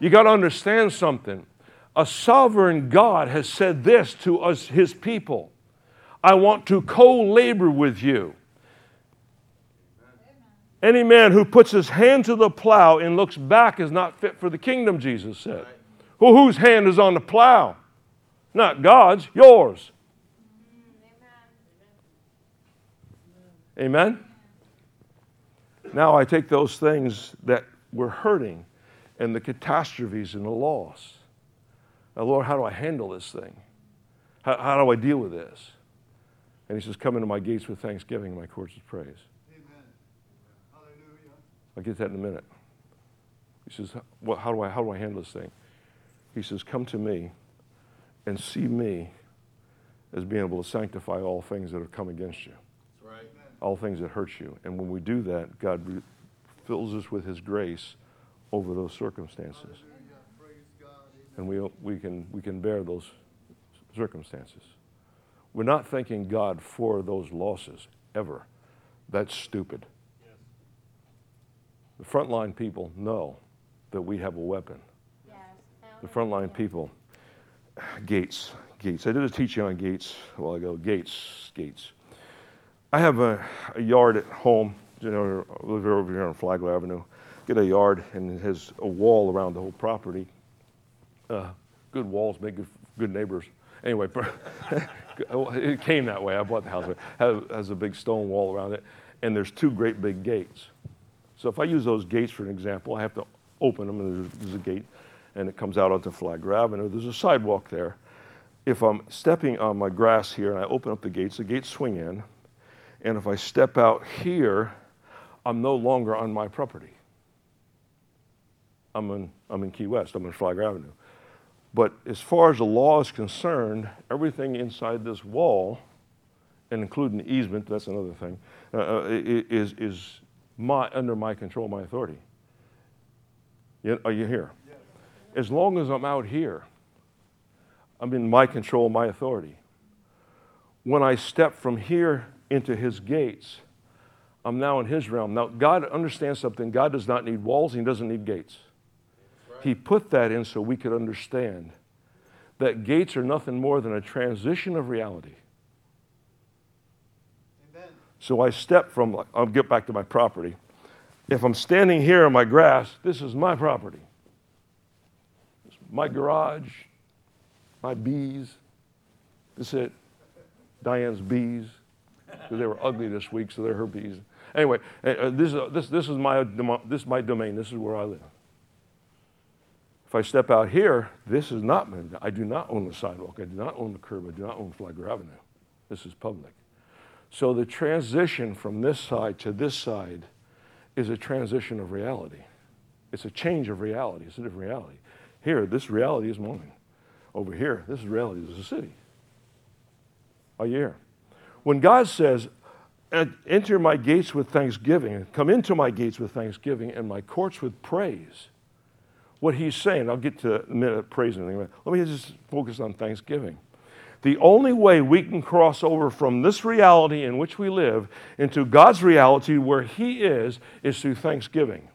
You got to understand something. A sovereign God has said this to us, his people. I want to co labor with you. Any man who puts his hand to the plow and looks back is not fit for the kingdom, Jesus said. Well, whose hand is on the plow? Not God's, yours. Amen? Now I take those things that were hurting and the catastrophes and the loss. Now, Lord, how do I handle this thing? How, how do I deal with this? And he says, Come into my gates with thanksgiving, and my courts with praise. Amen. Hallelujah. I'll get that in a minute. He says, well, how, do I, how do I handle this thing? He says, Come to me and see me as being able to sanctify all things that have come against you. All things that hurt you. And when we do that, God re- fills us with His grace over those circumstances. And we, we, can, we can bear those circumstances. We're not thanking God for those losses ever. That's stupid. The frontline people know that we have a weapon. The frontline people, Gates, Gates. I did a teaching on Gates a while ago. Gates, Gates. I have a, a yard at home. You know, I live over here on Flagler Avenue. Get a yard, and it has a wall around the whole property. Uh, good walls make good, good neighbors. Anyway, [laughs] it came that way. I bought the house. It has a big stone wall around it, and there's two great big gates. So if I use those gates for an example, I have to open them, and there's, there's a gate, and it comes out onto Flagler Avenue. There's a sidewalk there. If I'm stepping on my grass here and I open up the gates, the gates swing in, and if I step out here, I'm no longer on my property. I'm in, I'm in Key West. I'm in Flagler Avenue. But as far as the law is concerned, everything inside this wall, and including the easement, that's another thing, uh, uh is, is my, under my control, my authority. are you here? As long as I'm out here, I'm in my control, my authority. When I step from here into his gates, I'm now in his realm. Now, God understands something. God does not need walls, he doesn't need gates. He put that in so we could understand that gates are nothing more than a transition of reality. Amen. So I step from, I'll get back to my property. If I'm standing here in my grass, this is my property. It's my garage, my bees. This is it. Diane's bees. Because they were ugly this week, so they're her bees. Anyway, uh, uh, this, is, this, this, is my, this is my domain. This is where I live. If I step out here, this is not, my, I do not own the sidewalk. I do not own the curb. I do not own Flagler Avenue. This is public. So the transition from this side to this side is a transition of reality. It's a change of reality. It's a different reality. Here, this reality is mine. Over here, this is reality. Is a city. Are you here? When God says, uh, enter my gates with thanksgiving, come into my gates with thanksgiving, and my courts with praise, what he's saying. I'll get to a minute praising him. Let me just focus on Thanksgiving. The only way we can cross over from this reality in which we live into God's reality where He is, is through Thanksgiving.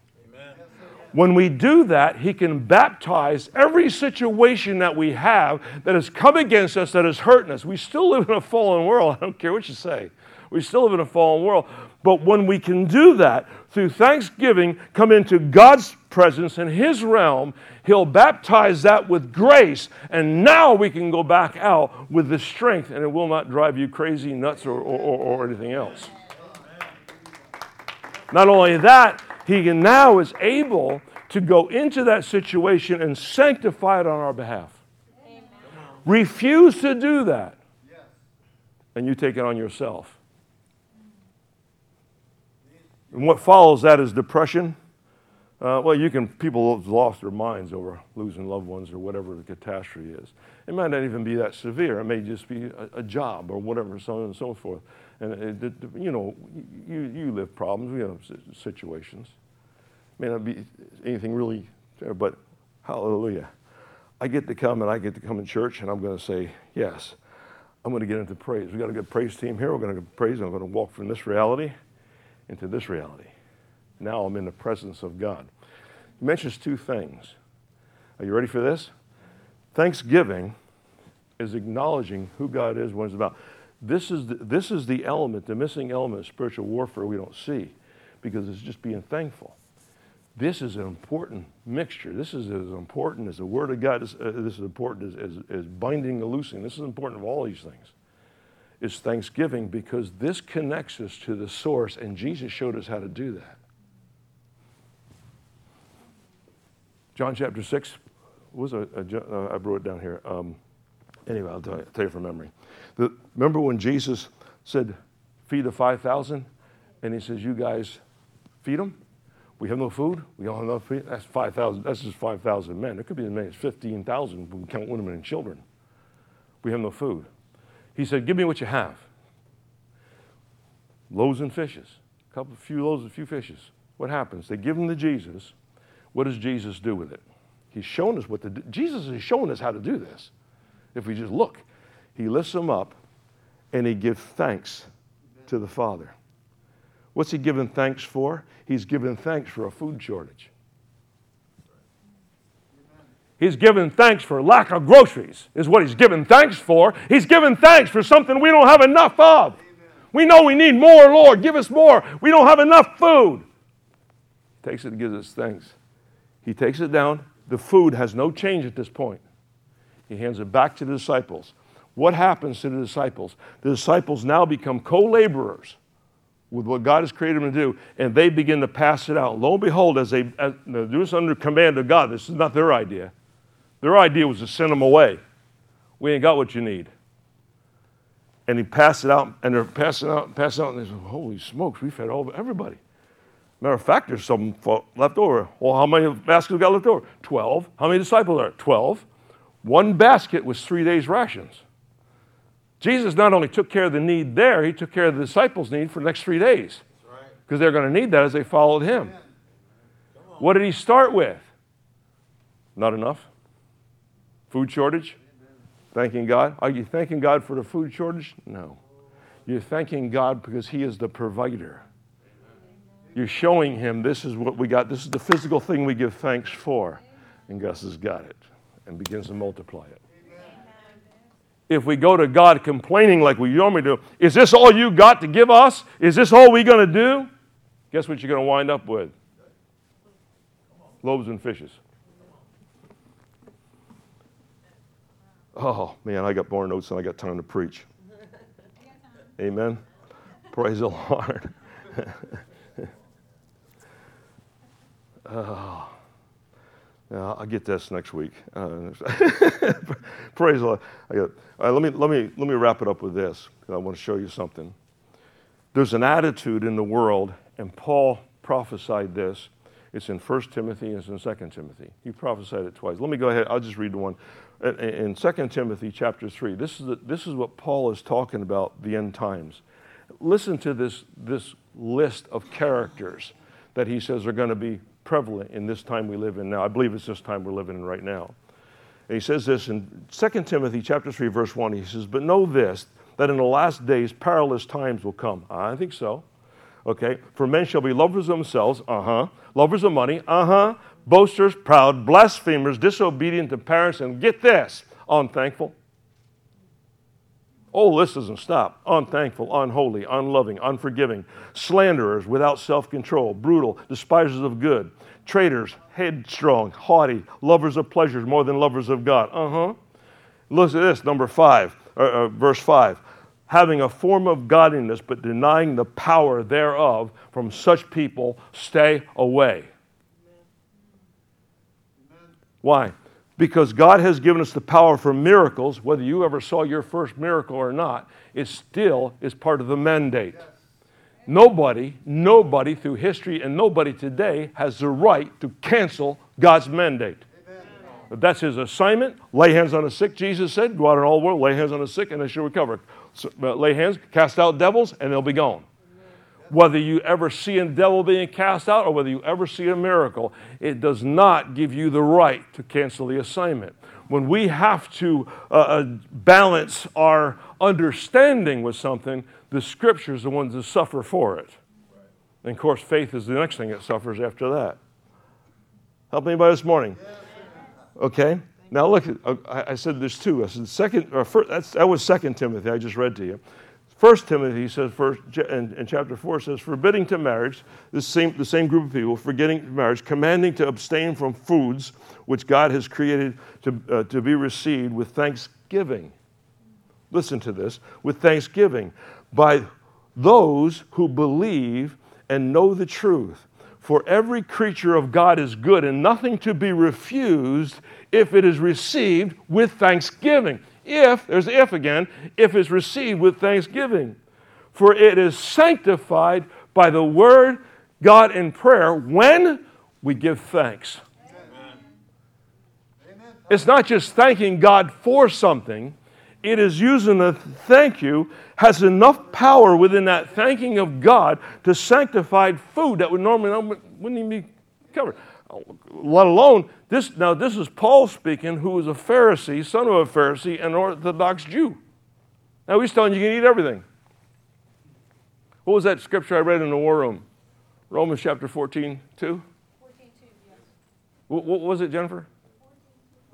When we do that, He can baptize every situation that we have that has come against us, that is hurting us. We still live in a fallen world. [laughs] I don't care what you say. We still live in a fallen world. But when we can do that through thanksgiving, come into God's presence in His realm, He'll baptize that with grace. And now we can go back out with the strength, and it will not drive you crazy, nuts, or, or, or anything else. Not only that, he now is able to go into that situation and sanctify it on our behalf. Amen. Refuse to do that, and you take it on yourself. And what follows that is depression. Uh, well, you can, people have lost their minds over losing loved ones or whatever the catastrophe is. It might not even be that severe. It may just be a, a job or whatever, so on and so forth. And, it, it, you know, you, you live problems, we have situations. May not be anything really, but hallelujah. I get to come and I get to come in church and I'm going to say, yes, I'm going to get into praise. We've got a good praise team here. We're going to praise. I'm going to walk from this reality into this reality. Now I'm in the presence of God. He mentions two things. Are you ready for this? Thanksgiving is acknowledging who God is, what it's about. This is, the, this is the element, the missing element of spiritual warfare we don't see because it's just being thankful. This is an important mixture. This is as important as the Word of God. This, uh, this is important as, as, as binding and loosing. This is important of all these things. It's thanksgiving because this connects us to the source, and Jesus showed us how to do that. John chapter 6 was uh, I wrote it down here. Um, anyway, I'll tell you, tell you from memory. The, remember when Jesus said, Feed the 5,000? And he says, You guys feed them? We have no food. We don't have enough food. That's 5,000. That's just 5,000 men. It could be as many as 15,000 when we count women and children. We have no food. He said, Give me what you have. Loaves and fishes. A couple, of few loaves, and a few fishes. What happens? They give them to Jesus. What does Jesus do with it? He's shown us what to do. Jesus has shown us how to do this. If we just look, he lifts them up and he gives thanks to the Father. What's he giving thanks for? He's giving thanks for a food shortage. He's giving thanks for lack of groceries, is what he's giving thanks for. He's giving thanks for something we don't have enough of. We know we need more, Lord. Give us more. We don't have enough food. He takes it and gives us thanks. He takes it down. The food has no change at this point. He hands it back to the disciples. What happens to the disciples? The disciples now become co laborers with what God has created them to do, and they begin to pass it out. Lo and behold, as they, as, do this under command of God, this is not their idea. Their idea was to send them away. We ain't got what you need. And he passed it out, and they're passing out, passing out, and they say, Holy smokes, we fed all everybody. Matter of fact, there's some left over. Well, how many baskets got left over? Twelve. How many disciples are there? Twelve. One basket was three days' rations. Jesus not only took care of the need there, he took care of the disciples' need for the next three days. Because they're going to need that as they followed him. What did he start with? Not enough. Food shortage? Thanking God. Are you thanking God for the food shortage? No. You're thanking God because he is the provider. You're showing him this is what we got. This is the physical thing we give thanks for. And Gus has got it and begins to multiply it. If we go to God complaining like we normally do, is this all you got to give us? Is this all we're going to do? Guess what you're going to wind up with? Loaves and fishes. Oh, man, I got more notes than I got time to preach. Amen. Praise the Lord. [laughs] oh. Uh, I'll get this next week. Uh, [laughs] praise the Lord. Got, right, let, me, let, me, let me wrap it up with this. I want to show you something. There's an attitude in the world, and Paul prophesied this. It's in 1 Timothy and it's in 2 Timothy. He prophesied it twice. Let me go ahead. I'll just read the one. In 2 Timothy chapter 3, this is, the, this is what Paul is talking about the end times. Listen to this, this list of characters that he says are going to be prevalent in this time we live in now. I believe it's this time we're living in right now. And he says this in 2 Timothy chapter 3, verse 1. He says, But know this, that in the last days perilous times will come. I think so. Okay. For men shall be lovers of themselves, uh-huh. Lovers of money, uh-huh. Boasters, proud, blasphemers, disobedient to parents, and get this, unthankful, Oh, this doesn't stop. Unthankful, unholy, unloving, unforgiving, slanderers, without self control, brutal, despisers of good, traitors, headstrong, haughty, lovers of pleasures more than lovers of God. Uh huh. Look at this, number five, uh, uh, verse five. having a form of godliness but denying the power thereof, from such people stay away. Why? Because God has given us the power for miracles, whether you ever saw your first miracle or not, it still is part of the mandate. Nobody, nobody through history and nobody today has the right to cancel God's mandate. But that's his assignment. Lay hands on the sick, Jesus said. Go out in all the world, lay hands on the sick, and they shall recover. So, uh, lay hands, cast out devils, and they'll be gone. Whether you ever see a devil being cast out or whether you ever see a miracle, it does not give you the right to cancel the assignment. When we have to uh, uh, balance our understanding with something, the scripture is the ones that suffer for it. And of course, faith is the next thing that suffers after that. Help anybody this morning? Okay. Now look, uh, I said there's two. I said second, or first, that was Second Timothy. I just read to you. First Timothy says, first, in, chapter 4 says, forbidding to marriage, the same, the same group of people, forgetting marriage, commanding to abstain from foods which God has created to, uh, to be received with thanksgiving. Listen to this with thanksgiving by those who believe and know the truth. For every creature of God is good and nothing to be refused if it is received with thanksgiving if, there's if again, if it's received with thanksgiving. For it is sanctified by the word, God, in prayer when we give thanks. Amen. It's not just thanking God for something, it is using the thank you has enough power within that thanking of God to sanctify food that would normally wouldn't even be covered let alone this. Now, this is Paul speaking, who was a Pharisee, son of a Pharisee, an Orthodox Jew. Now, he's telling you you can eat everything. What was that scripture I read in the war room? Romans chapter 14, 2? 14, 2 yes. What, what was it, Jennifer?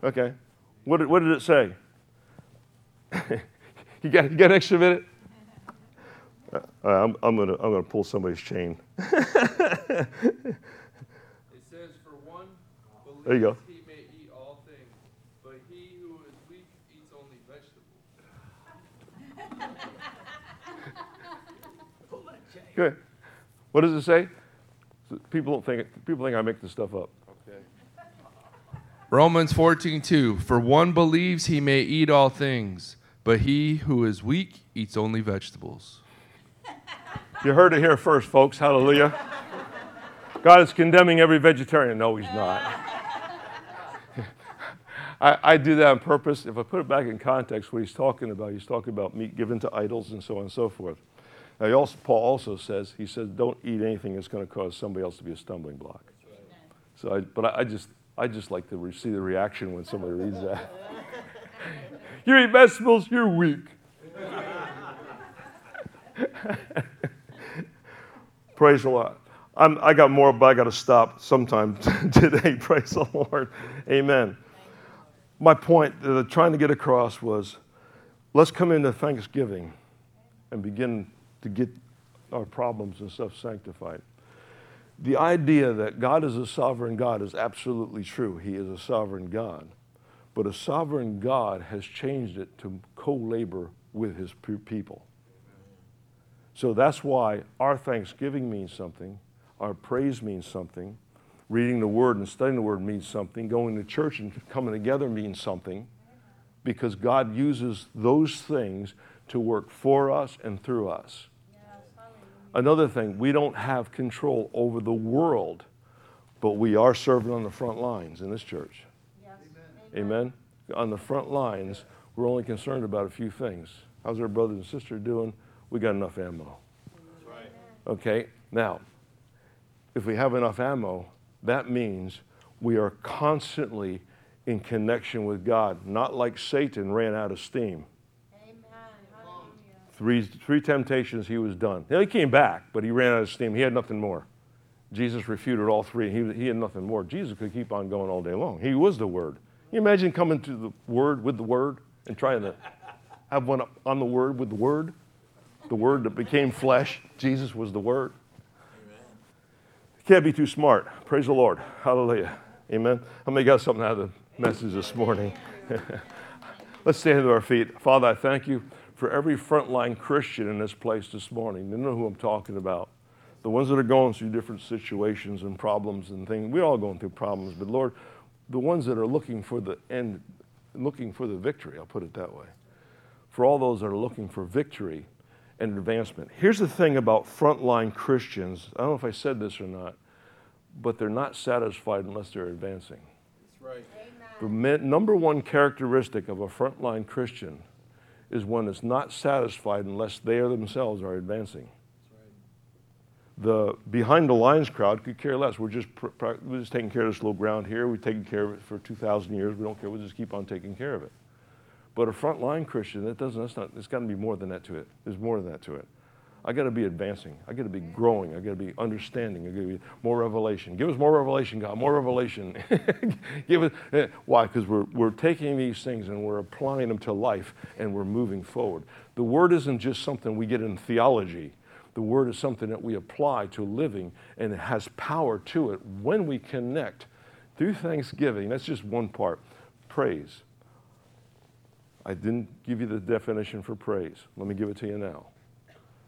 14, okay. What did, what did it say? [laughs] you, got, you got an extra minute? [laughs] Uh, I'm, I'm going to I'm gonna pull somebody's chain. [laughs] There you go. He may eat all things, but he who is weak eats only vegetables. Good. What does it say? People don't think people think I make this stuff up. Okay.
Romans 14:2 For one believes he may eat all things, but he who is weak eats only vegetables.
You heard it here first, folks. Hallelujah. God is condemning every vegetarian. No, he's not. I, I, do that on purpose. If I put it back in context, what he's talking about, he's talking about meat given to idols and so on and so forth. Now, also, Paul also says, he says, don't eat anything that's going to cause somebody else to be a stumbling block. So, I, but I, I, just, I just like to see the reaction when somebody reads that. [laughs] you eat vegetables, you're weak. [laughs] Praise the Lord. I'm, I got more, but I got to stop sometime [laughs] today. Praise the Lord. Amen my point that I'm trying to get across was let's come into Thanksgiving and begin to get our problems and stuff sanctified. The idea that God is a sovereign God is absolutely true. He is a sovereign God. But a sovereign God has changed it to co labor with his people. So that's why our thanksgiving means something, our praise means something, reading the Word and studying the Word means something. Going to church and coming together means something because God uses those things to work for us and through us. Another thing, we don't have control over the world, but we are serving on the front lines in this church. Yes. Amen. Amen. On the front lines, we're only concerned about a few things. How's our brothers and sisters doing? We got enough ammo. Right. Okay, now, if we have enough ammo, that means we are constantly in connection with God, not like Satan ran out of steam. Three, three temptations, he was done. he came back, but he ran out of steam. He had nothing more. Jesus refuted all three. He, he had nothing more. Jesus could keep on going all day long. He was the Word. Can you imagine coming to the Word with the Word and trying to have one on the Word with the Word? The Word that became flesh. Jesus was the Word. Can't be too smart. Praise the Lord. Hallelujah. Amen. How many got something out of the message this morning? [laughs] Let's stand to our feet. Father, I thank you for every frontline Christian in this place this morning. You know who I'm talking about. The ones that are going through different situations and problems and things. We're all going through problems, but Lord, the ones that are looking for the end, looking for the victory, I'll put it that way. For all those that are looking for victory and advancement. Here's the thing about frontline Christians. I don't know if I said this or not, but they're not satisfied unless they're advancing.
That's right.
The number one characteristic of a frontline Christian is one that's not satisfied unless they themselves are advancing. The behind the lines crowd could care less. We're just, pr- pr- we're just taking care of this little ground here. We've taken care of it for 2,000 years. We don't care. We'll just keep on taking care of it. But a frontline Christian, that doesn't, that's not, it's got to be more than that to it. There's more than that to it. I got to be advancing. I got to be growing. I got to be understanding. I got to be more revelation. Give us more revelation, God. More revelation. [laughs] Give us eh, why? Because we're we're taking these things and we're applying them to life and we're moving forward. The word isn't just something we get in theology. The word is something that we apply to living, and it has power to it when we connect through Thanksgiving. That's just one part. Praise. I didn't give you the definition for praise. Let me give it to you now.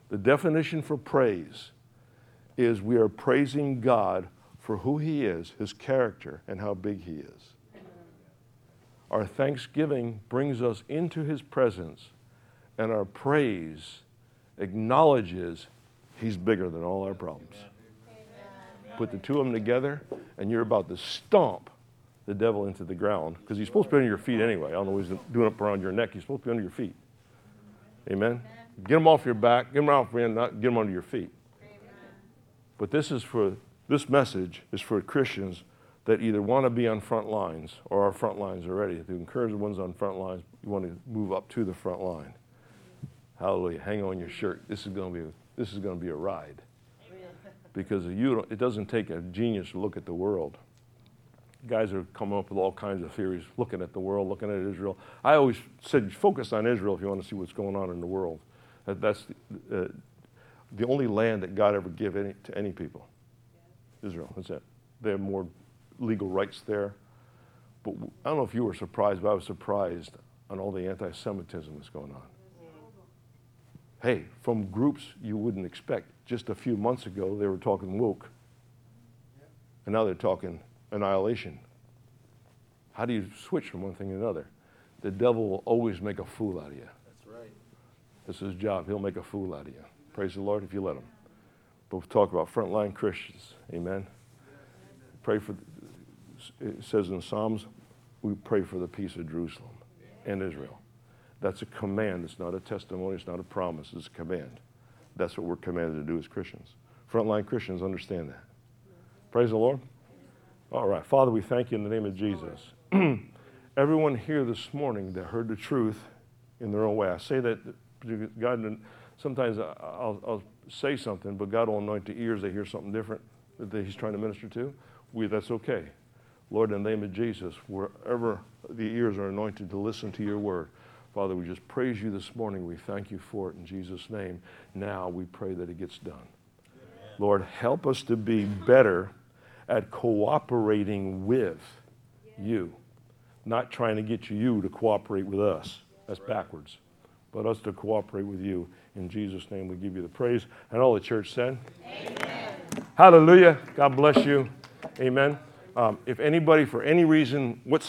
The definition for praise is we are praising God for who He is, His character, and how big He is. Our thanksgiving brings us into His presence, and our praise acknowledges He's bigger than all our problems. Put the two of them together, and you're about to stomp the devil into the ground because he's supposed to be under your feet anyway. I don't know what he's doing up around your neck. He's supposed to be under your feet. Amen. Get him off your back. Get him off your not get him under your feet. But this is for this message is for Christians that either want to be on front lines or are front lines already. To encourage the ones on front lines, you want to move up to the front line. Hallelujah. Hang on your shirt. This is going to be this is going to be a ride. [laughs] Because you don't, it doesn't take a genius to look at the world. Guys are coming up with all kinds of theories, looking at the world, looking at Israel. I always said, focus on Israel if you want to see what's going on in the world. That, that's the, uh, the only land that God ever gave any, to any people. Israel, that's it. They have more legal rights there. But w- I don't know if you were surprised, but I was surprised on all the anti Semitism that's going on. Hey, from groups you wouldn't expect. Just a few months ago, they were talking woke, and now they're talking annihilation. How do you switch from one thing to another? The devil will always make a fool out of you.
That's right.
That's his job. He'll make a fool out of you. Praise the Lord if you let him. But we'll talk about frontline Christians. Amen. Pray for, it says in Psalms, we pray for the peace of Jerusalem and Israel. That's a command. It's not a testimony. It's not a promise. It's a command. That's what we're commanded to do as Christians. Frontline Christians understand that. Praise the Lord. All right. Father, we thank you in the name of Jesus. [clears throat] Everyone here this morning that heard the truth in their own way. I say that God, sometimes I'll, I'll say something, but God will anoint the ears. They hear something different that He's trying to minister to. We, that's okay. Lord, in the name of Jesus, wherever the ears are anointed to listen to your word, Father, we just praise you this morning. We thank you for it in Jesus' name. Now we pray that it gets done. Lord, help us to be better at cooperating with you, not trying to get you to cooperate with us. That's backwards. But us to cooperate with you. In Jesus' name, we give you the praise. And all the church said, Amen. Hallelujah. God bless you. Amen. Um, if anybody, for any reason whatsoever,